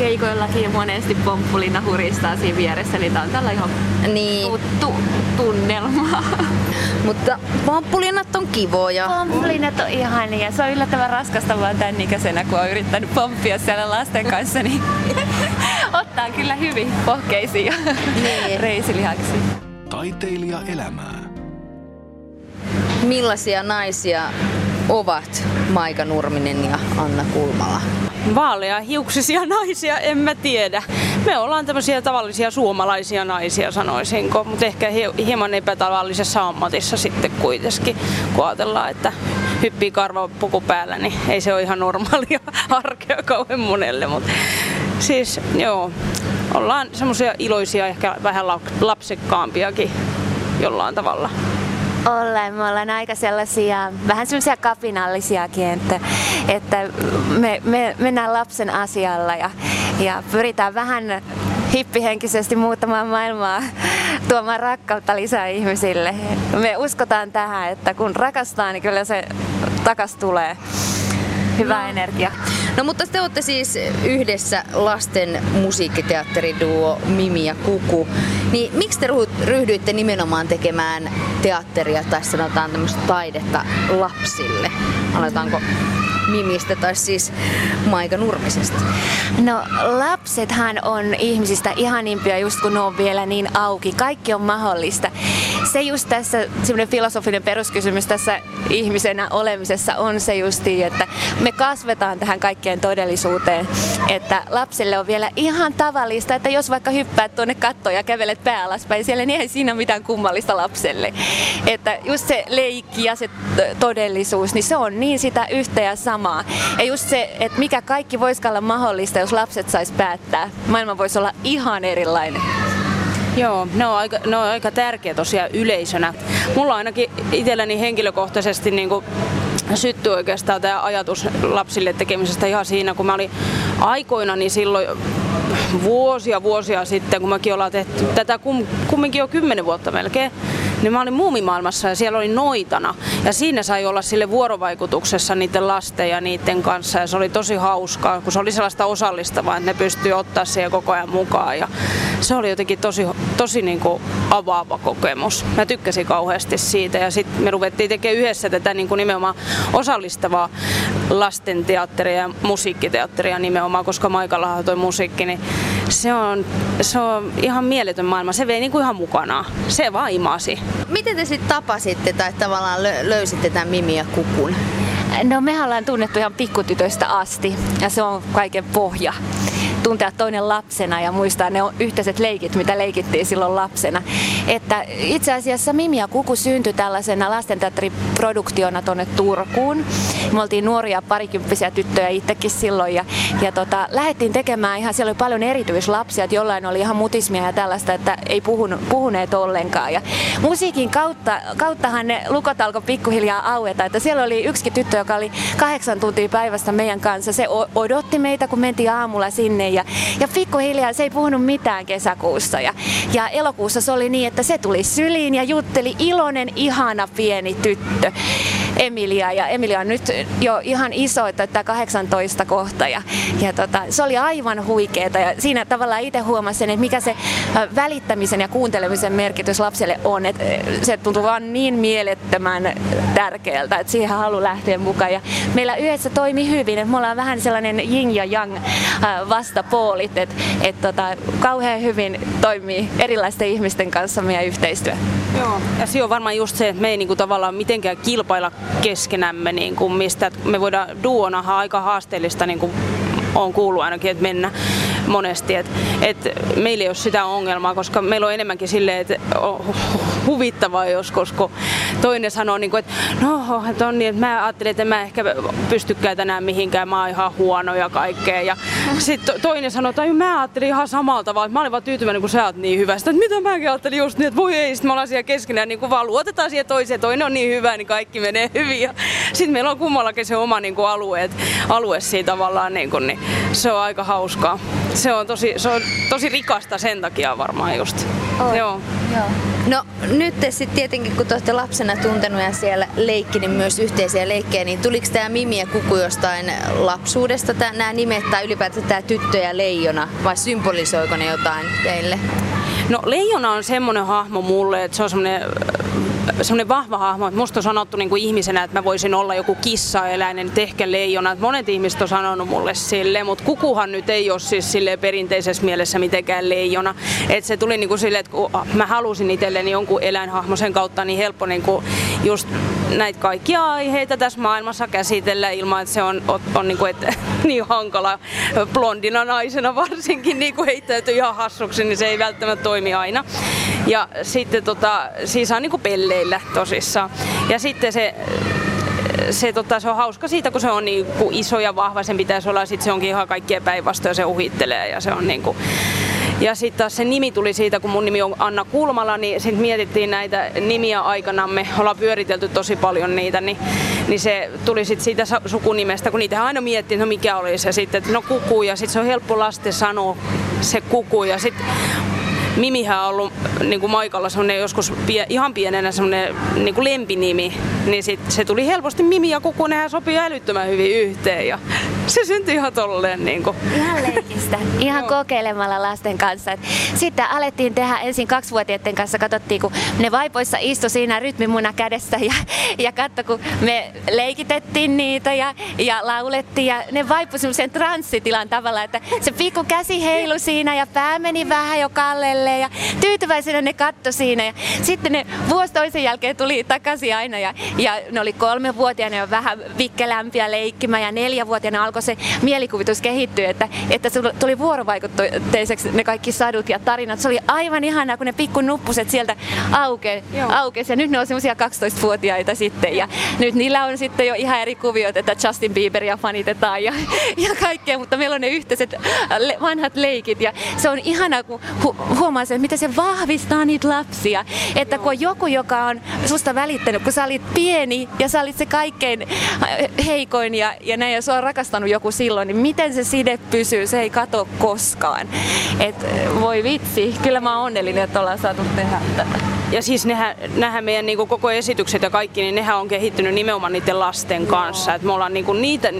keikoillakin monesti pomppulina huristaa siinä vieressä, niin tää on tällä ihan niin. tuttu tunnelma. Mutta pomppulinnat on kivoja. Pomppulinnat on ihania. Se on yllättävän raskasta vaan tämän ikäisenä, kun on yrittänyt pomppia siellä lasten kanssa, niin ottaa kyllä hyvin pohkeisiin ja niin. reisilihaksi. Taiteilija elämää. Millaisia naisia ovat Maika Nurminen ja Anna Kulmala? Vaalea hiuksisia naisia, en mä tiedä. Me ollaan tämmöisiä tavallisia suomalaisia naisia sanoisinko, mutta ehkä hieman epätavallisessa ammatissa sitten kuitenkin, kun ajatellaan, että hyppii karvapuku päällä, niin ei se ole ihan normaalia arkea kauhean monelle, mutta siis joo, ollaan semmoisia iloisia, ehkä vähän lapsekkaampiakin jollain tavalla ollaan. Me ollaan aika sellaisia, vähän sellaisia kapinallisiakin, että, että me, me mennään lapsen asialla ja, ja pyritään vähän hippihenkisesti muuttamaan maailmaa, tuomaan rakkautta lisää ihmisille. Me uskotaan tähän, että kun rakastaa, niin kyllä se takas tulee. Hyvä no. energia. No mutta te olette siis yhdessä lasten musiikkiteatteriduo Mimi ja Kuku. Niin miksi te ryhdyitte nimenomaan tekemään teatteria tai sanotaan tämmöistä taidetta lapsille? Aletaanko Mimistä tai siis Maika Nurmisesta? No lapsethan on ihmisistä ihanimpia just kun ne on vielä niin auki. Kaikki on mahdollista. Se just tässä semmoinen filosofinen peruskysymys tässä ihmisenä olemisessa on se justi, että me kasvetaan tähän kaikkeen todellisuuteen. Että lapselle on vielä ihan tavallista, että jos vaikka hyppäät tuonne kattoon ja kävelet pää alaspäin siellä, niin ei siinä mitään kummallista lapselle. Että just se leikki ja se todellisuus, niin se on niin sitä yhtä ja samaa samaa. Ja just se, että mikä kaikki voisi olla mahdollista, jos lapset sais päättää. Maailma voisi olla ihan erilainen. Joo, ne on aika, ne on aika tärkeä tosiaan yleisönä. Mulla ainakin itselläni henkilökohtaisesti niin kuin syttyi oikeastaan tämä ajatus lapsille tekemisestä ihan siinä, kun mä olin aikoina, niin silloin vuosia vuosia sitten, kun mäkin ollaan tehty tätä kum, kumminkin jo kymmenen vuotta melkein, niin mä olin muumimaailmassa ja siellä oli noitana. Ja siinä sai olla sille vuorovaikutuksessa niiden lasten ja niiden kanssa ja se oli tosi hauskaa, kun se oli sellaista osallistavaa, että ne pystyy ottaa siihen koko ajan mukaan. Ja se oli jotenkin tosi, tosi niin kuin avaava kokemus. Mä tykkäsin kauheasti siitä ja sitten me ruvettiin tekemään yhdessä tätä niin kuin nimenomaan osallistavaa lastenteatteria ja musiikkiteatteria nimenomaan, koska Maikalla on toi musiikki, niin se on, se on ihan mieletön maailma. Se vei niin kuin ihan mukana. Se vaimasi. Miten te sitten tapasitte tai tavallaan löysitte tämän Mimi ja Kukun? No me ollaan tunnettu ihan pikkutytöistä asti ja se on kaiken pohja tuntea toinen lapsena ja muistaa ne yhteiset leikit, mitä leikittiin silloin lapsena. Että itse asiassa Mimi ja Kuku syntyi tällaisena lastenteatteriproduktiona tuonne Turkuun. Me oltiin nuoria parikymppisiä tyttöjä itsekin silloin ja, ja tota, lähdettiin tekemään ihan, siellä oli paljon erityislapsia, että jollain oli ihan mutismia ja tällaista, että ei puhun, puhuneet ollenkaan. Ja musiikin kautta, kauttahan ne lukot alkoi pikkuhiljaa aueta, että siellä oli yksi tyttö, joka oli kahdeksan tuntia päivästä meidän kanssa. Se odotti meitä, kun mentiin aamulla sinne ja, ja pikkuhiljaa se ei puhunut mitään kesäkuussa. Ja, ja elokuussa se oli niin, että se tuli syliin ja jutteli iloinen, ihana pieni tyttö. Emilia. Ja Emilia on nyt jo ihan iso, että 18 kohta. Ja, ja tota, se oli aivan huikeeta. Ja siinä tavallaan itse huomasin, että mikä se välittämisen ja kuuntelemisen merkitys lapselle on, että se tuntuu vaan niin mielettömän tärkeältä, että siihen halu lähteä mukaan. Ja meillä yhdessä toimi hyvin, että me ollaan vähän sellainen yin ja yang vastapuolit, että et tota, kauhean hyvin toimii erilaisten ihmisten kanssa meidän yhteistyö. Joo, ja se on varmaan just se, että me ei niinku tavallaan mitenkään kilpailla keskenämme, niinku, mistä me voidaan duona aika haasteellista niinku, on kuullut ainakin, että mennä monesti. Et, et meillä ei ole sitä ongelmaa, koska meillä on enemmänkin silleen, että on huvittavaa joskus, kun toinen sanoo, niin kuin, että no, että on niin, että mä ajattelin, että mä ehkä pystykään tänään mihinkään, mä oon ihan huono ja kaikkea. Ja sitten toinen sanoo, että mä ajattelin ihan samalta tavalla, että mä olin vaan tyytyväinen, kun sä oot niin hyvä. Sitten, että mitä mäkin ajattelin just niin, että voi ei, sitten me ollaan siellä keskenään, niin kuin vaan luotetaan siihen toiseen, toinen on niin hyvä, niin kaikki menee hyvin. Ja sitten meillä on kummallakin se oma niin kuin alue, alue siinä tavallaan, niin, kuin, niin se on aika hauskaa. Se on tosi, se on tosi rikasta sen takia varmaan just. Oi. Joo. Joo. No nyt sitten tietenkin, kun te olette lapsena tuntenut ja siellä leikkinyt myös yhteisiä leikkejä, niin tuliko tämä Mimi ja Kuku jostain lapsuudesta nämä nimet tai ylipäätään tämä tyttö ja leijona vai symbolisoiko ne jotain teille? No leijona on semmoinen hahmo mulle, että se on semmoinen semmoinen vahva hahmo, että musta on sanottu niin kuin ihmisenä, että mä voisin olla joku kissaeläinen, että ehkä leijona. Että monet ihmiset on sanonut mulle sille, mutta kukuhan nyt ei ole siis sille perinteisessä mielessä mitenkään leijona. Että se tuli niin kuin sille, että kun mä halusin itselleni jonkun eläinhahmo sen kautta, niin helppo niin kuin just näitä kaikkia aiheita tässä maailmassa käsitellä ilman, että se on, on, on niin, kuin, että, niin hankala blondina naisena varsinkin niin kuin heittäytyy ihan hassuksi, niin se ei välttämättä toimi aina. Ja sitten tota, siis on niin kuin pelleillä tosissaan. Ja sitten se se, tota, se on hauska siitä, kun se on niin kuin iso ja vahva, sen pitäisi olla, sitten se onkin ihan kaikkien päinvastoin se uhittelee ja se on niin kuin, ja sitten taas se nimi tuli siitä, kun mun nimi on Anna Kulmala, niin sitten mietittiin näitä nimiä aikanamme, ollaan pyöritelty tosi paljon niitä, niin, niin se tuli sitten siitä sukunimestä, kun niitä aina miettii, no mikä olisi, ja sitten, no kuku, ja sitten se on helppo lasten sanoa se kuku, ja sitten Mimihän on ollut niin kuin Maikalla semmoinen joskus pie, ihan pienenä semmoinen niin kuin lempinimi, niin sit se tuli helposti Mimi ja Kuku, nehän sopii älyttömän hyvin yhteen ja se syntyi ihan tolleen. Niin kuin. Ihan leikistä, ihan kokeilemalla lasten kanssa. Et sitten alettiin tehdä ensin kaksivuotiaiden kanssa, katsottiin kun ne vaipoissa istu siinä rytmimuna kädessä ja, ja katso kun me leikitettiin niitä ja, ja laulettiin ja ne vaipui semmoisen transsitilan tavalla, että se pikku käsi heilu siinä ja pää meni vähän jo kallelle ja tyytyväisenä ne katto siinä ja sitten ne vuosi toisen jälkeen tuli takaisin aina ja, ja ne oli kolmevuotiaana jo vähän vikkelämpiä leikkimään ja neljävuotiaana alkoi se mielikuvitus kehittyä, että, että se tuli vuorovaikutteiseksi ne kaikki sadut ja tarinat. Se oli aivan ihanaa, kun ne pikku nuppuset sieltä auke, aukesi. Ja nyt ne on semmoisia 12-vuotiaita sitten. Ja nyt niillä on sitten jo ihan eri kuviot, että Justin Bieberia fanitetaan ja, ja kaikkea, mutta meillä on ne yhteiset vanhat leikit. Ja se on ihanaa, kun hu- huomaa sen, miten se vahvistaa niitä lapsia. Että kun on joku, joka on susta välittänyt, kun sä olit pieni ja sä olit se kaikkein heikoin ja, ja näin, ja sua on rakastanut joku silloin, niin miten se side pysyy, se ei kato koskaan. Et voi vitsi, kyllä mä oon onnellinen, että ollaan saatu tehdä tätä. Ja siis nehän, nehän meidän niin koko esitykset ja kaikki, niin nehän on kehittynyt nimenomaan niiden lasten kanssa. Et me ollaan niin niitä,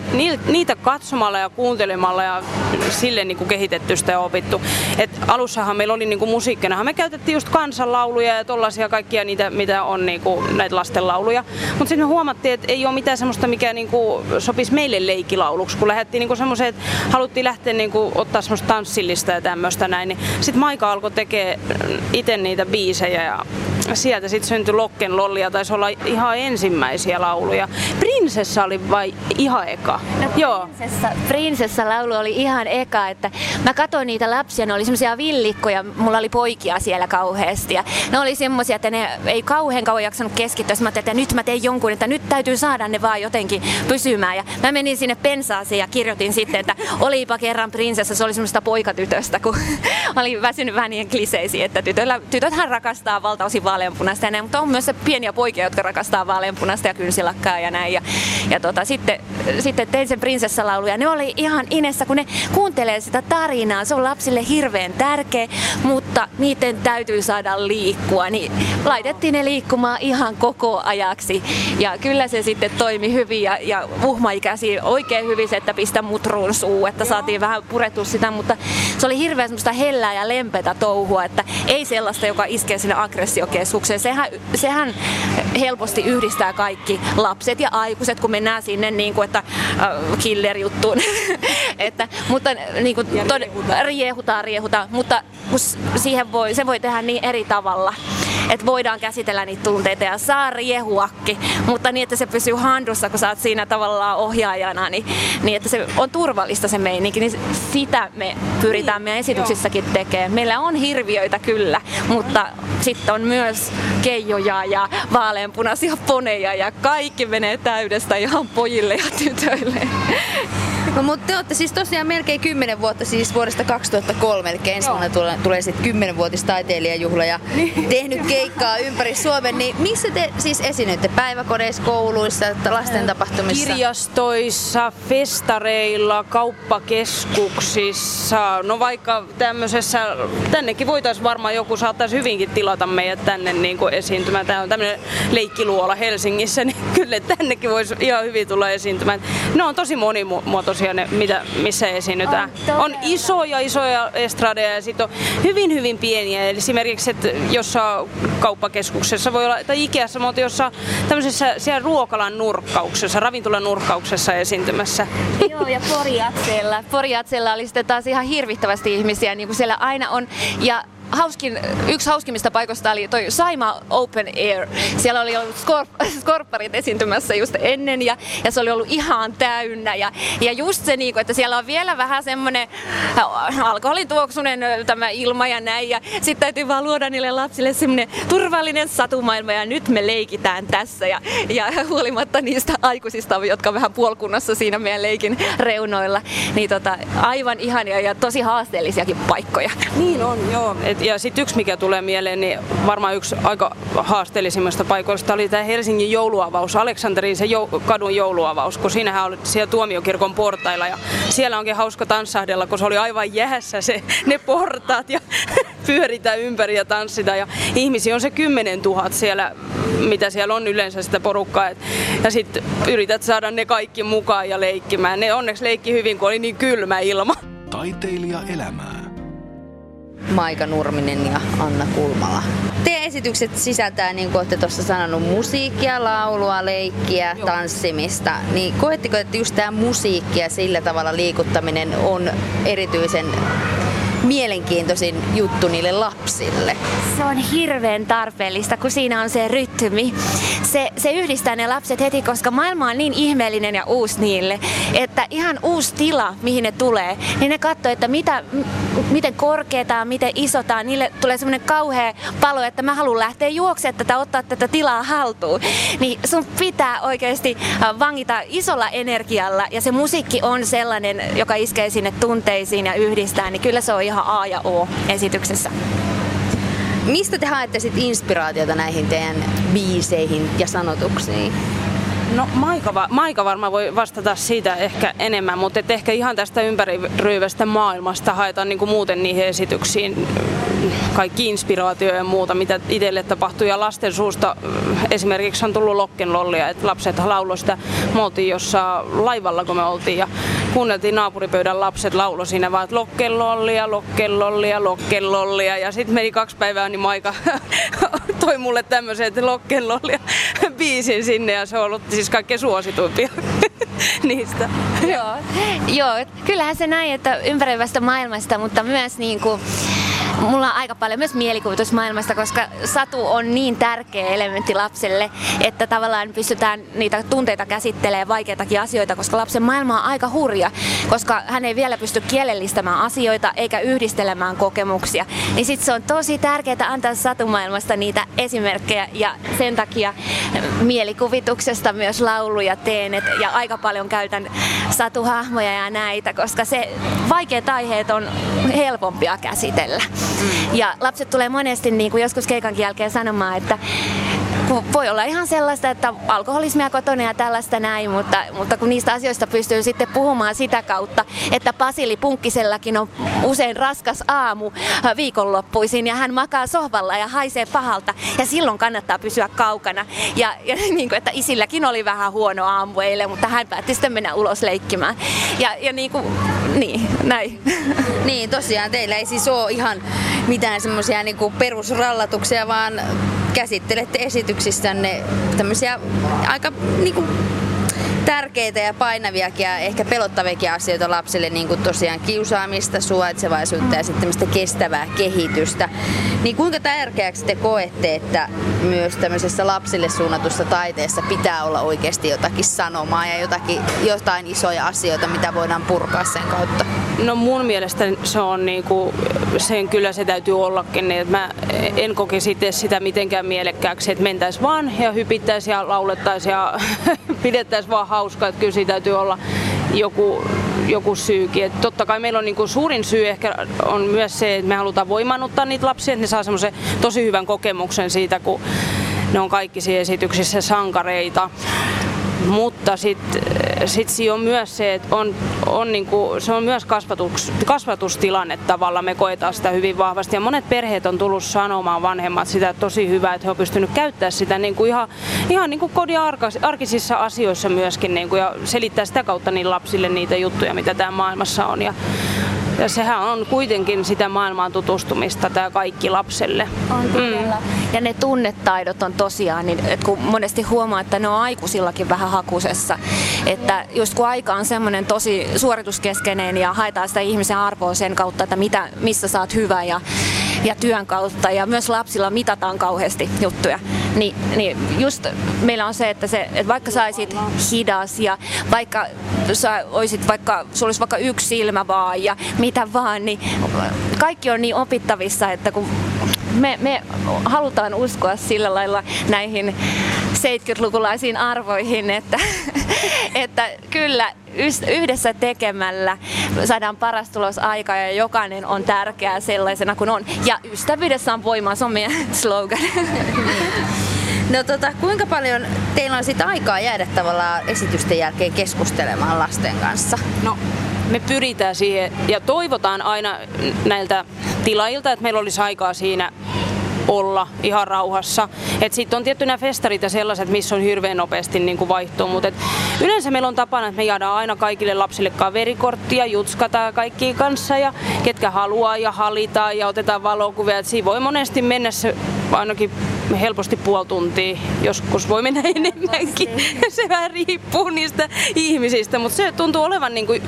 niitä katsomalla ja kuuntelemalla ja sille niin kehitetty sitä ja opittu. Et alussahan meillä oli niin musiikkina, me käytettiin just kansanlauluja ja tollaisia kaikkia niitä, mitä on niin kuin, näitä lastenlauluja. Mutta sitten me huomattiin, että ei ole mitään semmoista, mikä niin kuin, sopisi meille leikilauluksi, kun lähdettiin niin semmoiseen, että haluttiin lähteä niin kuin, ottaa semmoista tanssillista ja tämmöistä näin. Niin sitten Maika alkoi tekemään itse niitä biisejä ja sieltä sitten syntyi Lokken Lollia, taisi olla ihan ensimmäisiä lauluja. Prinsessa oli vai ihan eka? No, Joo. Prinsessa, prinsessa laulu oli ihan eka, että mä katsoin niitä lapsia, ne oli semmoisia villikkoja, mulla oli poikia siellä kauheasti ja ne oli semmoisia, että ne ei kauhean kauan jaksanut keskittyä, mä että nyt mä tein jonkun, että nyt täytyy saada ne vaan jotenkin pysymään ja mä menin sinne pensaaseen ja kirjoitin sitten, että olipa kerran prinsessa, se oli semmoista poikatytöstä, kun oli väsynyt vähän niiden kliseisiin, että tytöllä, tytöthän rakastaa valtaosin vaaleanpunaista ja näin, mutta on myös se pieniä poikia, jotka rakastaa vaaleanpunaista ja kynsilakkaa ja näin. Ja, ja tota, sitten, sitten tein sen prinsessalaulu ja ne oli ihan inessä, kun ne kuuntelee sitä tarinaa. Se on lapsille hirveän tärkeä, mutta niiden täytyy saada liikkua. Niin laitettiin ne liikkumaan ihan koko ajaksi. Ja kyllä se sitten toimi hyvin ja, ja uhmaikäsi oikein hyvin se, että pistä mutruun suu, että saatiin vähän purettua sitä, mutta se oli hirveän semmoista hellää ja lempetä touhua, että ei sellaista, joka iskee sinne aggressiokeskukseen. Sehän, sehän helposti yhdistää kaikki lapset ja aikuiset, kun mennään sinne niin kuin, että äh, killer-juttuun. että, mutta niin kuin, tod- riehutaan, riehutaan, mutta siihen voi, se voi tehdä niin eri tavalla että voidaan käsitellä niitä tunteita ja saa riehuakki, mutta niin, että se pysyy handussa, kun sä oot siinä tavallaan ohjaajana, niin, niin että se on turvallista se meininki, niin sitä me pyritään meidän esityksissäkin tekemään. Meillä on hirviöitä kyllä, mutta sitten on myös keijoja ja vaaleanpunaisia poneja ja kaikki menee täydestä ihan pojille ja tytöille. No, mutta te olette siis tosiaan melkein 10 vuotta, siis vuodesta 2003, eli ensi vuonna tulee, tulee sitten 10-vuotis taiteilijajuhla ja niin. tehnyt keikkaa ympäri Suomen, niin missä te siis esiinnytte? Päiväkodeissa, kouluissa, lasten tapahtumissa? Kirjastoissa, festareilla, kauppakeskuksissa, no vaikka tämmöisessä, tännekin voitaisiin varmaan joku saattaisi hyvinkin tilata meidät tänne niin kuin esiintymään. Tämä on tämmöinen leikkiluola Helsingissä, niin kyllä tännekin voisi ihan hyvin tulla esiintymään. Ne on tosi monimuotoisia ne, mitä, missä esiinnytään. On, on isoja, isoja estradeja ja sitten on hyvin, hyvin pieniä. Eli esimerkiksi, että jossain kauppakeskuksessa voi olla, tai Ikeassa, mutta jossain tämmöisessä siellä ruokalan nurkkauksessa, ravintolan nurkkauksessa esiintymässä. Joo, ja Poriatsella. Poriatsella oli sitten taas ihan hirvittävästi ihmisiä, niin kuin siellä aina on. Ja hauskin, yksi hauskimmista paikoista oli toi Saima Open Air. Siellä oli ollut skorp, skorpparit esiintymässä just ennen ja, ja se oli ollut ihan täynnä. Ja, ja just se, niin että siellä on vielä vähän semmoinen äh, alkoholituoksunen äh, tämä ilma ja näin. Ja sitten täytyy vaan luoda niille lapsille semmoinen turvallinen satumaailma ja nyt me leikitään tässä. Ja, ja huolimatta niistä aikuisista, jotka on vähän puolkunnassa siinä meidän leikin reunoilla, niin tota, aivan ihania ja tosi haasteellisiakin paikkoja. Niin on, joo. Et ja sitten yksi, mikä tulee mieleen, niin varmaan yksi aika haasteellisimmista paikoista oli tämä Helsingin jouluavaus, Aleksanterin se jou, kadun jouluavaus, kun siinähän oli siellä tuomiokirkon portailla ja siellä onkin hauska tanssahdella, kun se oli aivan jähässä se, ne portaat ja pyöritä ympäri ja tanssita ja ihmisiä on se 10 000 siellä, mitä siellä on yleensä sitä porukkaa et, ja sitten yrität saada ne kaikki mukaan ja leikkimään. Ne onneksi leikki hyvin, kun oli niin kylmä ilma. Taiteilija elämää. Maika Nurminen ja Anna Kulmala. Teidän esitykset sisältää, niin kuin olette tuossa sanonut, musiikkia, laulua, leikkiä, Joo. tanssimista. Niin koetteko, että just tämä musiikki ja sillä tavalla liikuttaminen on erityisen mielenkiintoisin juttu niille lapsille. Se on hirveän tarpeellista, kun siinä on se rytmi. Se, se yhdistää ne lapset heti, koska maailma on niin ihmeellinen ja uusi niille, että ihan uusi tila, mihin ne tulee, niin ne katsoo, että mitä, miten korkeata miten isotaan. Niille tulee semmoinen kauhea palo, että mä haluan lähteä juoksemaan tätä, ottaa tätä tilaa haltuun. Niin sun pitää oikeasti äh, vangita isolla energialla ja se musiikki on sellainen, joka iskee sinne tunteisiin ja yhdistää, niin kyllä se on ihan A ja O esityksessä. Mistä te haette sit inspiraatiota näihin teidän biiseihin ja sanotuksiin? No Maika, Maika varmaan voi vastata siitä ehkä enemmän, mutta et ehkä ihan tästä ympäröivästä maailmasta haetaan niin kuin muuten niihin esityksiin kaikki inspiraatio ja muuta, mitä itselle tapahtuu. Ja lasten suusta äh, esimerkiksi on tullut lokkenlollia, että lapset lauloi sitä. Me oltiin jossain laivalla, kun me oltiin ja kuunneltiin naapuripöydän lapset laulo siinä vaan, että lokkenlollia, lokkenlollia, lokkenlollia. Ja sitten meni kaksi päivää, niin Maika toi mulle tämmöisen, että lokkenlollia biisin sinne ja se on ollut siis kaikkein suosituimpia niistä. Joo. Joo, kyllähän se näin, että ympäröivästä maailmasta, mutta myös niin kuin mulla on aika paljon myös mielikuvitusmaailmasta, koska satu on niin tärkeä elementti lapselle, että tavallaan pystytään niitä tunteita käsittelemään vaikeitakin asioita, koska lapsen maailma on aika hurja, koska hän ei vielä pysty kielellistämään asioita eikä yhdistelemään kokemuksia. Niin sitten se on tosi tärkeää antaa satumaailmasta niitä esimerkkejä ja sen takia mielikuvituksesta myös lauluja teen et, ja aika paljon käytän satuhahmoja ja näitä, koska se vaikeat aiheet on helpompia käsitellä. Ja lapset tulee monesti niin kuin joskus keikankin jälkeen sanomaan, että voi olla ihan sellaista, että alkoholismia kotona ja tällaista näin, mutta, mutta kun niistä asioista pystyy sitten puhumaan sitä kautta, että Pasili Punkkisellakin on usein raskas aamu viikonloppuisin ja hän makaa sohvalla ja haisee pahalta ja silloin kannattaa pysyä kaukana. Ja, ja niin kuin, että isilläkin oli vähän huono aamu eilen, mutta hän päätti sitten mennä ulos leikkimään. Ja, ja niin kuin, niin, näin. Niin, tosiaan teillä ei siis ole ihan mitään semmoisia niin perusrallatuksia, vaan käsittelette esityksissänne tämmöisiä aika niin kuin, tärkeitä ja painaviakin ja ehkä pelottaviakin asioita lapsille, niin kuin tosiaan kiusaamista, suvaitsevaisuutta ja sitten kestävää kehitystä. Niin kuinka tärkeäksi te koette, että myös tämmöisessä lapsille suunnatussa taiteessa pitää olla oikeasti jotakin sanomaa ja jotakin, jotain isoja asioita, mitä voidaan purkaa sen kautta? No mun mielestä se on niinku, sen kyllä se täytyy ollakin, niin että mä en koki sitten sitä mitenkään mielekkääksi, että mentäis vaan ja hypittäisi ja laulettaisiin ja pidettäisiin vaan hauskaa, että kyllä siinä täytyy olla joku, joku syykin. Et totta kai meillä on niin kuin suurin syy ehkä on myös se, että me halutaan voimannuttaa niitä lapsia, että ne saa semmoisen tosi hyvän kokemuksen siitä, kun ne on kaikki siinä esityksissä sankareita. Mutta sitten sit siinä on myös se, että on, on niinku, se on myös kasvatus, kasvatustilanne tavalla. Me koetaan sitä hyvin vahvasti. Ja monet perheet on tullut sanomaan vanhemmat sitä tosi hyvää, että he on pystynyt käyttämään sitä niinku ihan, ihan niinku kodin arkisissa asioissa myöskin niinku, ja selittää sitä kautta niin lapsille niitä juttuja, mitä tämä maailmassa on. Ja ja sehän on kuitenkin sitä maailmaan tutustumista tämä kaikki lapselle. On. Mm. Ja ne tunnetaidot on tosiaan, niin, että kun monesti huomaa, että ne on aikuisillakin vähän hakusessa. Että just kun aika on semmoinen tosi suorituskeskeinen ja haetaan sitä ihmisen arvoa sen kautta, että mitä, missä saat hyvä ja, ja työn kautta. Ja myös lapsilla mitataan kauheasti juttuja. Ni, niin just meillä on se, että, se, että vaikka saisit hidas ja vaikka sä olisit vaikka, sulla olisi vaikka yksi silmä vaan ja mitä vaan, niin kaikki on niin opittavissa, että kun me, me halutaan uskoa sillä lailla näihin 70-lukulaisiin arvoihin, että, että kyllä yhdessä tekemällä saadaan paras tulos aikaa ja jokainen on tärkeää sellaisena kuin on. Ja ystävyydessä on voimaa, se on meidän slogan. No tota, kuinka paljon teillä on sitten aikaa jäädä tavallaan esitysten jälkeen keskustelemaan lasten kanssa? No me pyritään siihen ja toivotaan aina näiltä tilailta, että meillä olisi aikaa siinä olla ihan rauhassa. Sitten on tietty nämä festarit ja sellaiset, missä on hirveän nopeasti niin kuin vaihtuu, mutta yleensä meillä on tapana, että me jäädään aina kaikille lapsille kaverikorttia, jutskataan kaikki kanssa ja ketkä haluaa ja halitaan ja otetaan valokuvia. Et siinä voi monesti mennä se ainakin helposti puoli tuntia, joskus voi mennä enemmänkin. Se vähän riippuu niistä ihmisistä, mutta se tuntuu olevan niin kuin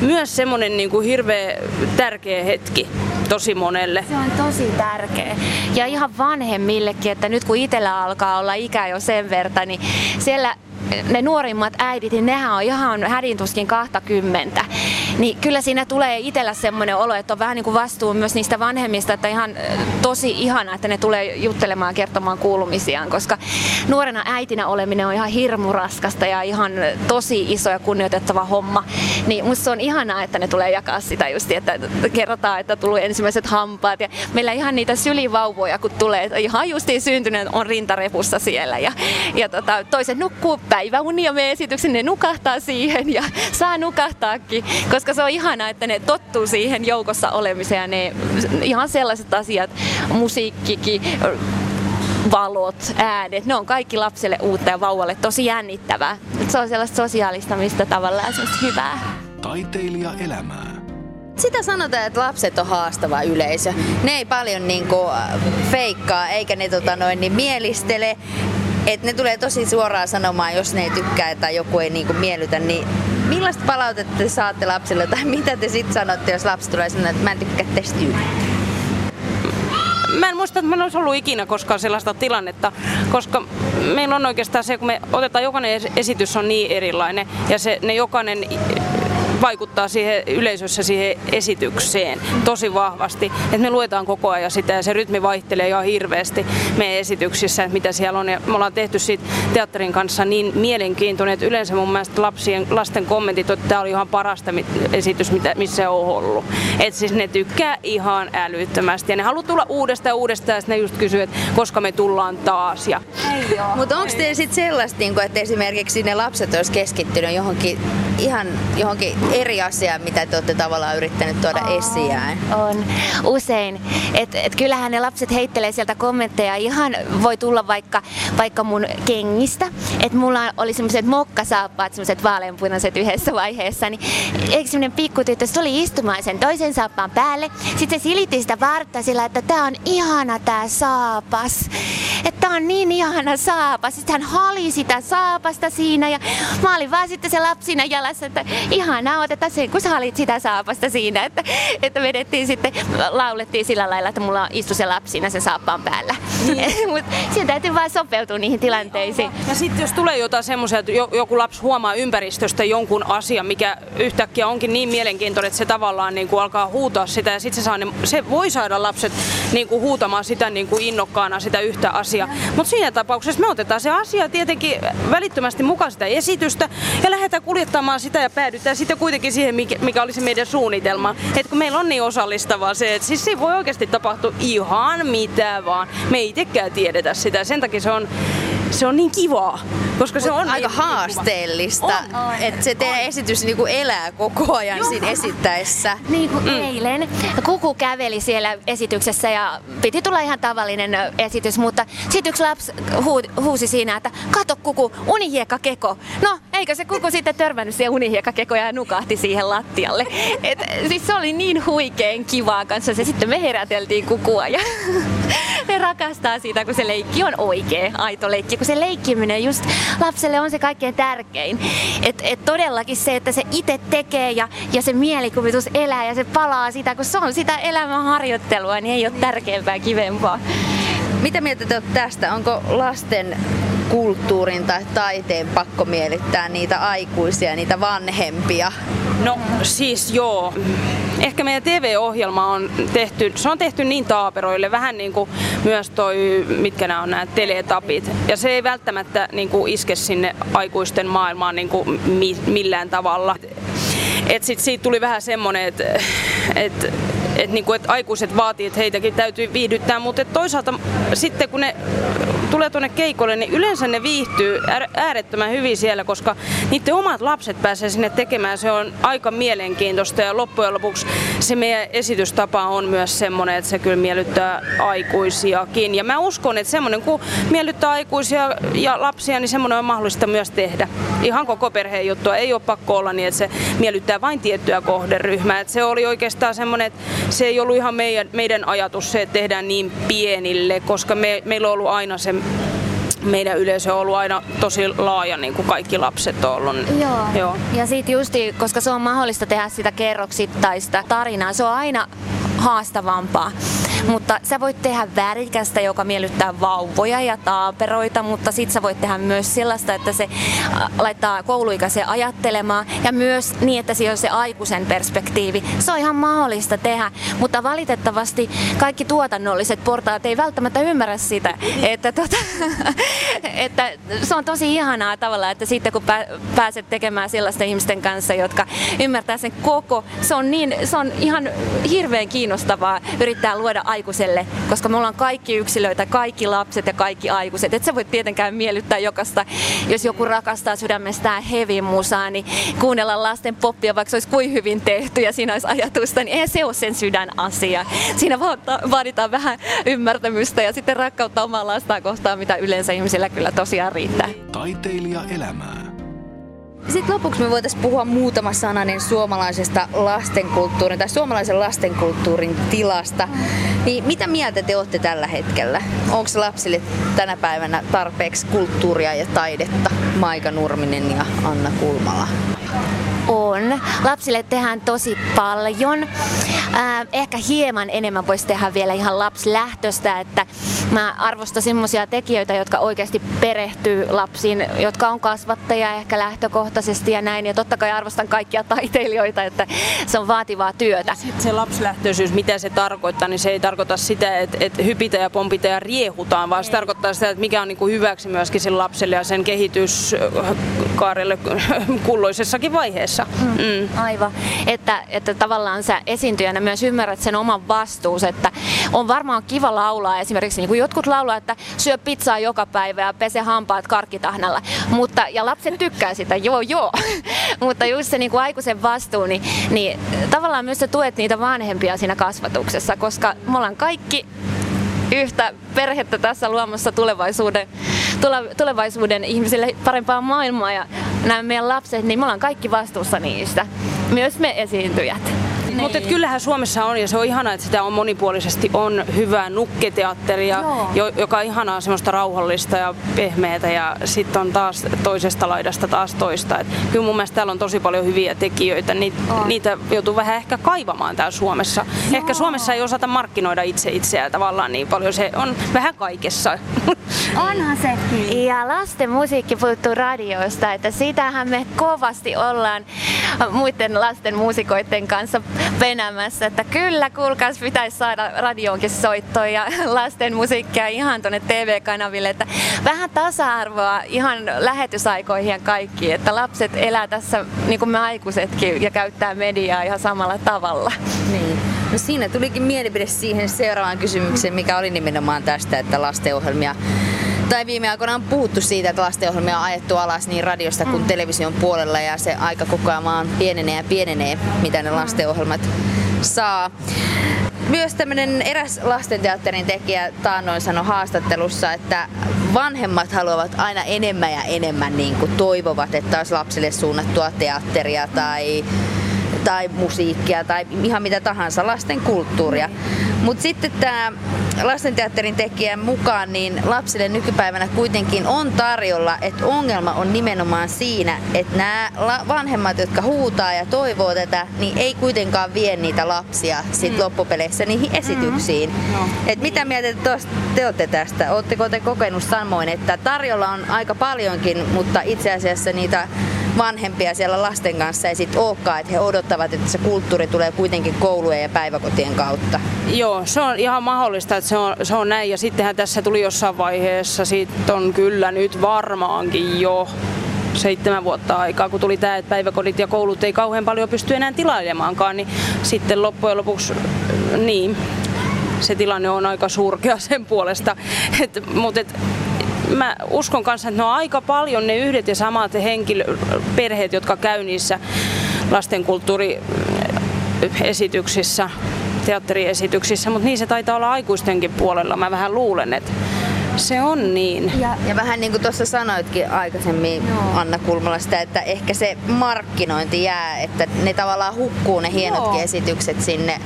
myös semmoinen niin kuin hirveä tärkeä hetki tosi monelle. Se on tosi tärkeä. Ja ihan vanhemmillekin, että nyt kun itsellä alkaa olla ikä jo sen verta, niin siellä ne nuorimmat äidit, niin nehän on ihan hädintuskin 20. Niin kyllä siinä tulee itsellä semmoinen olo, että on vähän niin kuin vastuu myös niistä vanhemmista, että ihan tosi ihana, että ne tulee juttelemaan ja kertomaan kuulumisiaan, koska nuorena äitinä oleminen on ihan hirmu raskasta ja ihan tosi iso ja kunnioitettava homma. Niin musta on ihanaa, että ne tulee jakaa sitä just, että kerrotaan, että tuli ensimmäiset hampaat ja meillä ihan niitä sylivauvoja, kun tulee, ihan justiin syntyneet on rintarepussa siellä ja, ja tota, toiset nukkuu päiväunia me esityksen, ne nukahtaa siihen ja saa nukahtaakin, koska se on ihanaa, että ne tottuu siihen joukossa olemiseen ja ne ihan sellaiset asiat, musiikkikin, valot, äänet, ne on kaikki lapselle uutta ja vauvalle tosi jännittävää. Se on sellaista sosiaalistamista tavallaan sellaista hyvää. Taiteilija elämää. Sitä sanotaan, että lapset on haastava yleisö. Ne ei paljon niinku feikkaa eikä ne tota noin, niin mielistele. Et ne tulee tosi suoraan sanomaan, jos ne ei tykkää tai joku ei niinku miellytä, niin millaista palautetta te saatte lapsille tai mitä te sitten sanotte, jos lapsi tulee sanoa, että mä en tykkää tästä Mä en muista, että meillä olisi ollut ikinä koskaan sellaista tilannetta, koska meillä on oikeastaan se, kun me otetaan jokainen esitys on niin erilainen ja se, ne jokainen vaikuttaa siihen yleisössä siihen esitykseen tosi vahvasti. Et me luetaan koko ajan sitä ja se rytmi vaihtelee ihan hirveästi meidän esityksissä, että mitä siellä on. Ja me ollaan tehty siitä teatterin kanssa niin mielenkiintoinen, että yleensä mun mielestä lapsien, lasten kommentit, että tämä oli ihan parasta esitys, mitä, missä on ollut. Että siis ne tykkää ihan älyttömästi ja ne haluaa tulla uudestaan ja uudestaan ja ne just kysyy, että koska me tullaan taas. Ja... Mutta onko teillä sitten sellaista, niinku, että esimerkiksi ne lapset olisi keskittynyt johonkin ihan johonkin eri asiaan, mitä te olette tavallaan yrittänyt tuoda on, esiin? On, usein. Et, et kyllähän ne lapset heittelee sieltä kommentteja. Ihan voi tulla vaikka, vaikka mun kengistä. Että mulla oli semmoiset mokkasaappaat, semmoiset vaaleanpunaiset yhdessä vaiheessa. Niin eikö semmoinen pikkutyttö, se tuli istumaan sen toisen saappaan päälle. Sitten se silitti sitä vartta sillä, että tää on ihana tää saapas. Että tää on niin ihana saapas. Sitten hän hali sitä saapasta siinä ja mä olin vaan sitten se lapsina jalassa, että ihanaa otetaan sen, kun sä halit sitä saapasta siinä, että, että vedettiin sitten, laulettiin sillä lailla, että mulla istui se lapsina sen saappaan päällä. Niin. Mutta siinä täytyy vaan sopeutua niihin tilanteisiin. Ja sitten jos tulee jotain semmoisia, että joku lapsi huomaa ympäristöstä jonkun asian, mikä yhtäkkiä onkin niin mielenkiintoinen, että se tavallaan niin kuin alkaa huutaa sitä ja sitten se, saa ne, se voi saada lapset niin kuin huutamaan sitä niin kuin innokkaana sitä yhtä asiaa. Mutta siinä tapauksessa me otetaan se asia tietenkin välittömästi mukaan sitä esitystä ja lähdetään kuljettamaan sitä ja päädytään sitten kuitenkin siihen, mikä oli se meidän suunnitelma. Että kun meillä on niin osallistavaa se, että siis se voi oikeasti tapahtua ihan mitä vaan. Me ei itsekään tiedetä sitä. Sen takia se on se on niin kivaa. Koska se on aika niin, haasteellista, että se teidän on. esitys niinku elää koko ajan Joo. siinä esittäessä. Niin kuin mm. eilen. Kuku käveli siellä esityksessä ja piti tulla ihan tavallinen esitys, mutta sitten yksi lapsi huu, huusi siinä, että kato Kuku, unihiekka keko. No, eikö se Kuku sitten törmännyt siihen unihiekka keko ja nukahti siihen lattialle. Et, siis se oli niin huikeen kivaa kanssa. Se sitten me heräteltiin Kukua ja ne rakastaa sitä, kun se leikki on oikea, aito leikki. Kun se leikkiminen just lapselle on se kaikkein tärkein. Et, et todellakin se, että se itse tekee ja, ja se mielikuvitus elää ja se palaa sitä, kun se on sitä elämän harjoittelua, niin ei ole tärkeämpää kivempaa. Mitä mieltä te tästä? Onko lasten kulttuurin tai taiteen pakko mielittää niitä aikuisia, niitä vanhempia? No siis joo. Ehkä meidän TV-ohjelma on tehty, se on tehty niin taaperoille, vähän niin kuin myös toi, mitkä nämä on nämä teletapit. Ja se ei välttämättä niin kuin iske sinne aikuisten maailmaan niin kuin millään tavalla. Et sit siitä tuli vähän semmoinen, että et, et, niinku, et aikuiset vaatii, että heitäkin täytyy viihdyttää, mutta toisaalta sitten kun ne tulee tuonne keikolle, niin yleensä ne viihtyy äärettömän hyvin siellä, koska niiden omat lapset pääsee sinne tekemään. Se on aika mielenkiintoista ja loppujen lopuksi se meidän esitystapa on myös semmoinen, että se kyllä miellyttää aikuisiakin. Ja mä uskon, että semmoinen kun miellyttää aikuisia ja lapsia, niin semmoinen on mahdollista myös tehdä. Ihan koko perheen juttua. Ei ole pakko olla niin, että se miellyttää vain tiettyä kohderyhmää. Että se oli oikeastaan semmoinen, että se ei ollut ihan meidän, meidän ajatus se, että tehdään niin pienille, koska me, meillä on ollut aina se meidän yleisö on ollut aina tosi laaja, niin kuin kaikki lapset on ollut. Joo. Joo. Ja sitten justi, koska se on mahdollista tehdä sitä kerroksittaista tarinaa, se on aina haastavampaa. Mutta sä voit tehdä värikästä, joka miellyttää vauvoja ja taaperoita, mutta sit sä voit tehdä myös sellaista, että se äh, laittaa kouluikäisen ajattelemaan ja myös niin, että siellä on se aikuisen perspektiivi. Se on ihan mahdollista tehdä, mutta valitettavasti kaikki tuotannolliset portaat ei välttämättä ymmärrä sitä, että, tota, että se on tosi ihanaa tavalla, että sitten kun pääset tekemään sellaisten ihmisten kanssa, jotka ymmärtää sen koko, se on, niin, se on ihan hirveän kiinnostavaa yrittää luoda aikuiselle, koska me ollaan kaikki yksilöitä, kaikki lapset ja kaikki aikuiset. Et sä voit tietenkään miellyttää jokasta, jos joku rakastaa sydämestään heavy musaa, niin kuunnella lasten poppia, vaikka se olisi kuin hyvin tehty ja siinä olisi ajatusta, niin ei se ole sen sydän asia. Siinä vaaditaan vähän ymmärtämystä ja sitten rakkautta omaa lastaan kohtaan, mitä yleensä ihmisillä kyllä tosiaan riittää. Taiteilija elämää. Sitten lopuksi me voitaisiin puhua muutama sananen suomalaisesta lastenkulttuurin tai suomalaisen lastenkulttuurin tilasta. Niin mitä mieltä te olette tällä hetkellä? Onko lapsille tänä päivänä tarpeeksi kulttuuria ja taidetta? Maika Nurminen ja Anna Kulmala on. Lapsille tehdään tosi paljon. Äh, ehkä hieman enemmän voisi tehdä vielä ihan lapslähtöstä, että mä arvostan semmoisia tekijöitä, jotka oikeasti perehtyy lapsiin, jotka on kasvattajia ehkä lähtökohtaisesti ja näin. Ja totta kai arvostan kaikkia taiteilijoita, että se on vaativaa työtä. Sitten se lapsilähtöisyys, mitä se tarkoittaa, niin se ei tarkoita sitä, että, että hypitä ja pompita ja riehutaan, vaan se tarkoittaa sitä, että mikä on niin kuin hyväksi myöskin sille lapselle ja sen kehityskaarelle kulloisessakin vaiheessa kanssa. Mm. Mm. Aivan. Että, että tavallaan sä esiintyjänä myös ymmärrät sen oman vastuus, että on varmaan kiva laulaa esimerkiksi niin kuin jotkut laulaa, että syö pizzaa joka päivä ja pese hampaat karkkitahnalla. Mutta, ja lapset tykkää sitä, joo joo. Mutta just se niin kuin aikuisen vastuu, niin, niin tavallaan myös sä tuet niitä vanhempia siinä kasvatuksessa, koska me ollaan kaikki yhtä perhettä tässä luomassa tulevaisuuden, tulevaisuuden ihmisille parempaa maailmaa ja nämä meidän lapset, niin me ollaan kaikki vastuussa niistä. Myös me esiintyjät. Niin. Mutta kyllähän Suomessa on, ja se on ihanaa, että sitä on monipuolisesti, on hyvää nukketeatteria, jo, joka on ihanaa semmoista rauhallista ja pehmeätä, ja sitten on taas toisesta laidasta taas toista. Et kyllä mun mielestä täällä on tosi paljon hyviä tekijöitä, Ni, niitä joutuu vähän ehkä kaivamaan täällä Suomessa. Joo. Ehkä Suomessa ei osata markkinoida itse itseään tavallaan niin paljon, se on vähän kaikessa. Onhan se. Ja lasten musiikki puuttuu radiosta, että sitähän me kovasti ollaan muiden lasten muusikoiden kanssa penämässä, että kyllä kuulkaas pitäisi saada radioonkin soittoa ja lasten musiikkia ihan tuonne TV-kanaville, että vähän tasa-arvoa ihan lähetysaikoihin ja kaikki, että lapset elää tässä niin kuin me aikuisetkin ja käyttää mediaa ihan samalla tavalla. Niin. No siinä tulikin mielipide siihen seuraavaan kysymykseen, mikä oli nimenomaan tästä, että lastenohjelmia tai viime aikoina on puhuttu siitä, että lastenohjelmia on ajettu alas niin radiosta kuin mm. television puolella ja se aika koko ajan vaan pienenee ja pienenee, mitä ne lastenohjelmat saa. Myös tämmöinen eräs lastenteatterin tekijä taannoin sanoi haastattelussa, että vanhemmat haluavat aina enemmän ja enemmän niin kuin toivovat, että olisi lapsille suunnattua teatteria tai tai musiikkia tai ihan mitä tahansa, lasten kulttuuria. Mutta sitten tämä lastenteatterin tekijän mukaan, niin lapsille nykypäivänä kuitenkin on tarjolla, että ongelma on nimenomaan siinä, että nämä vanhemmat, jotka huutaa ja toivoo tätä, niin ei kuitenkaan vie niitä lapsia sit mm. loppupeleissä niihin mm-hmm. esityksiin. Mm. No. Et mitä mieltä te, te olette tästä? Oletteko te kokenut samoin, että tarjolla on aika paljonkin, mutta itse asiassa niitä vanhempia siellä lasten kanssa ei sitten olekaan, että he odottavat, että se kulttuuri tulee kuitenkin koulujen ja päiväkotien kautta. Joo, se on ihan mahdollista, että se on, se on näin. Ja sittenhän tässä tuli jossain vaiheessa, sitten on kyllä nyt varmaankin jo seitsemän vuotta aikaa, kun tuli tämä, että päiväkodit ja koulut ei kauhean paljon pysty enää tilailemaankaan, niin sitten loppujen lopuksi niin, se tilanne on aika surkea sen puolesta. Et, mutta et, mä uskon kanssa, että ne on aika paljon ne yhdet ja samat henkilö, perheet, jotka käy niissä lastenkulttuuriesityksissä, teatteriesityksissä, mutta niin se taitaa olla aikuistenkin puolella. Mä vähän luulen, että se on niin. Ja, ja vähän niin kuin tuossa sanoitkin aikaisemmin Joo. Anna Kulmalasta, että ehkä se markkinointi jää, että ne tavallaan hukkuu ne hienotkin Joo. esitykset sinne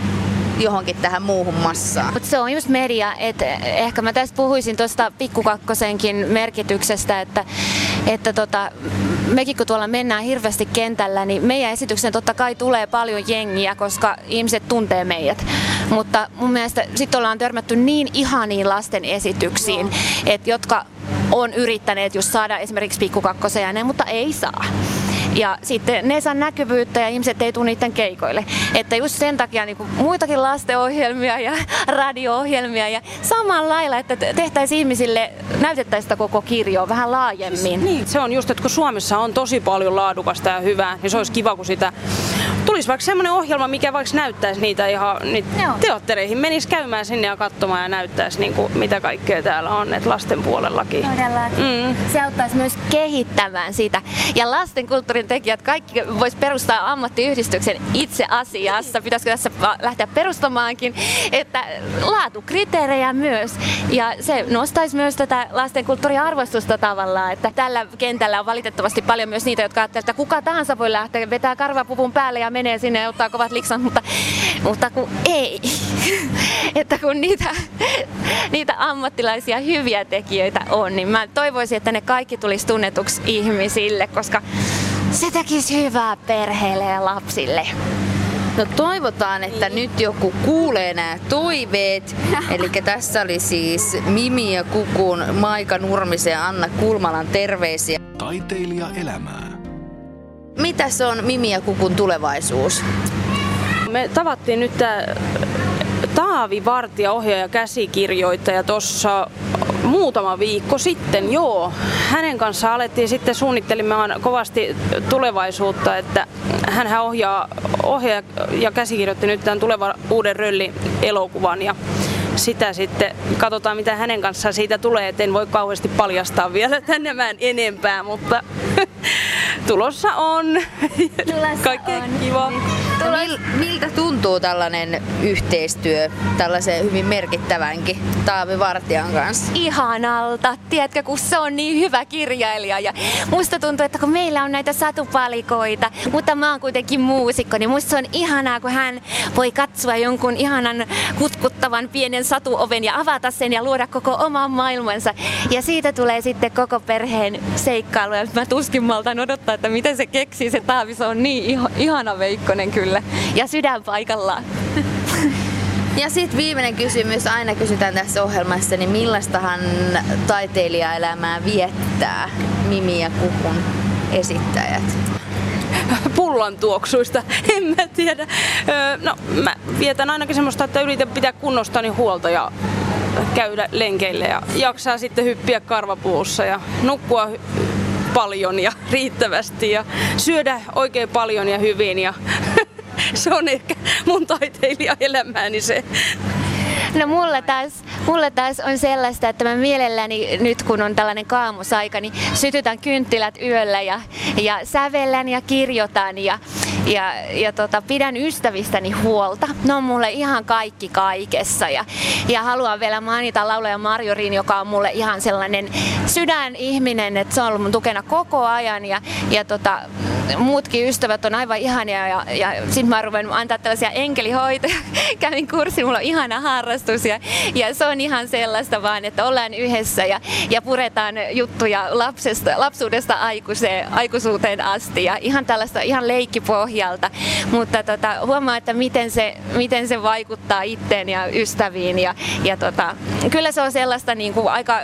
johonkin tähän muuhun massaan. Mut se on just media, että ehkä mä tässä puhuisin tuosta pikkukakkosenkin merkityksestä, että, että tota, mekin kun tuolla mennään hirveästi kentällä, niin meidän esityksen totta kai tulee paljon jengiä, koska ihmiset tuntee meidät. Mutta mun mielestä sitten ollaan törmätty niin ihaniin lasten esityksiin, että jotka on yrittäneet just saada esimerkiksi pikkukakkosen mutta ei saa. Ja sitten ne saa näkyvyyttä ja ihmiset ei tule niiden keikoille. Että just sen takia niin kuin muitakin lastenohjelmia ja radio-ohjelmia ja samalla lailla, että tehtäisiin ihmisille, näytettäisiin sitä koko kirjoa vähän laajemmin. Niin, se on just, että kun Suomessa on tosi paljon laadukasta ja hyvää, niin se olisi kiva, kun sitä tulisi vaikka semmoinen ohjelma, mikä vaikka näyttäisi niitä ihan niitä teattereihin, menisi käymään sinne ja katsomaan ja näyttäisi niin kuin, mitä kaikkea täällä on, että lasten puolellakin. Todellakin. Mm. Se auttaisi myös kehittämään sitä. Ja lasten kulttuurin tekijät kaikki vois perustaa ammattiyhdistyksen itse asiassa. Pitäisikö tässä lähteä perustamaankin, että laatukriteerejä myös. Ja se nostaisi myös tätä lasten kulttuuriarvostusta tavallaan, että tällä kentällä on valitettavasti paljon myös niitä, jotka ajattelevat, että kuka tahansa voi lähteä vetää karvapuvun päälle ja menee sinne ja ottaa kovat liksan, mutta, mutta kun ei. että kun niitä, niitä ammattilaisia hyviä tekijöitä on, niin mä toivoisin, että ne kaikki tulisi tunnetuksi ihmisille, koska se tekisi hyvää perheelle ja lapsille. No toivotaan, että nyt joku kuulee nämä toiveet. Eli tässä oli siis Mimi ja Kukun, Maika Nurmisen ja Anna Kulmalan terveisiä. Taiteilija elämää. Mitä se on Mimi ja Kukun tulevaisuus? Me tavattiin nyt tämä Taavi Vartija, ohjaaja käsikirjoittaja tuossa muutama viikko sitten, joo. Hänen kanssa alettiin sitten suunnittelemaan kovasti tulevaisuutta, että hän ohjaa, ohjaa ja käsikirjoitti nyt tämän tulevan uuden Rölli elokuvan ja sitä sitten katsotaan mitä hänen kanssaan siitä tulee, et en voi kauheasti paljastaa vielä tänne enempää, mutta tulossa on. Kaikkea kiva. Mil, miltä tuntuu tällainen yhteistyö tällaisen hyvin merkittävänkin Taavi Vartijan kanssa? Ihanalta, tiedätkö, kun se on niin hyvä kirjailija. Ja musta tuntuu, että kun meillä on näitä satupalikoita, mutta mä oon kuitenkin muusikko, niin musta se on ihanaa, kun hän voi katsoa jonkun ihanan kutkuttavan pienen satuoven ja avata sen ja luoda koko oman maailmansa. Ja siitä tulee sitten koko perheen seikkailu. Ja mä tuskin maltan odottaa, että miten se keksii se Taavi. Se on niin ihana veikkonen kyllä. Ja sydän paikallaan. Ja sitten viimeinen kysymys, aina kysytään tässä ohjelmassa, niin millaistahan taiteilijaelämää viettää Mimi ja Kukun esittäjät? pullan tuoksuista, en mä tiedä. Öö, no, mä vietän ainakin semmoista, että yritän pitää kunnostani huolta ja käydä lenkeille ja jaksaa sitten hyppiä karvapuussa ja nukkua paljon ja riittävästi ja syödä oikein paljon ja hyvin ja se on ehkä mun taiteilijaelämääni se. No mulle taas, mulle taas on sellaista, että mä mielelläni nyt kun on tällainen kaamusaika, niin sytytän kynttilät yöllä ja, ja sävellän ja kirjoitan ja, ja, ja tota, pidän ystävistäni huolta. Ne on mulle ihan kaikki kaikessa ja, ja haluan vielä mainita laulaja Marjorin, joka on mulle ihan sellainen sydänihminen, että se on ollut mun tukena koko ajan ja, ja tota, muutkin ystävät on aivan ihania ja, ja sitten mä ruvennut antaa tällaisia enkelihoitoja. Kävin kurssin, mulla on ihana harrastus ja, ja se on ihan sellaista vaan, että ollaan yhdessä ja, ja puretaan juttuja lapsesta, lapsuudesta aikuiseen, aikuisuuteen asti ja ihan tällaista ihan leikkipohjalta. Mutta tota, huomaa, että miten se, miten se vaikuttaa itteen ja ystäviin ja, ja tota, kyllä se on sellaista niin kuin aika,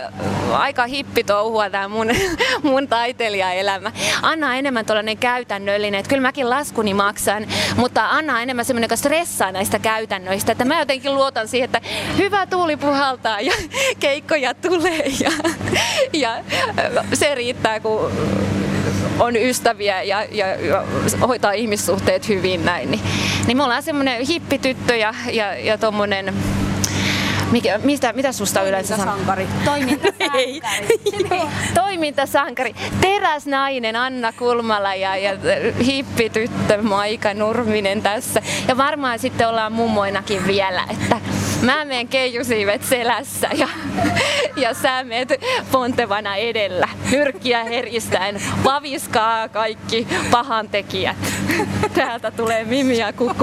aika hippitouhua tämä mun, mun taiteilijaelämä. Anna enemmän tuollainen käytännöllinen. Että kyllä mäkin laskuni maksan, mutta Anna on enemmän semmoinen, joka stressaa näistä käytännöistä. Että mä jotenkin luotan siihen, että hyvä tuuli puhaltaa ja keikkoja tulee ja, ja se riittää, kun on ystäviä ja, ja, ja hoitaa ihmissuhteet hyvin näin. Niin, niin me ollaan semmoinen hippityttö ja, ja, ja tommonen mikä, mistä, mitä susta yleensä sanoo? Toimintasankari. Toimintasankari. Teräsnainen Anna Kulmala ja, ja hippityttö Maika Nurminen tässä. Ja varmaan sitten ollaan mummoinakin vielä, että mä menen keijusiivet selässä ja, ja sä meet pontevana edellä. Nyrkkiä heristäen. Vaviskaa kaikki pahantekijät. Täältä tulee Mimi ja Kuku.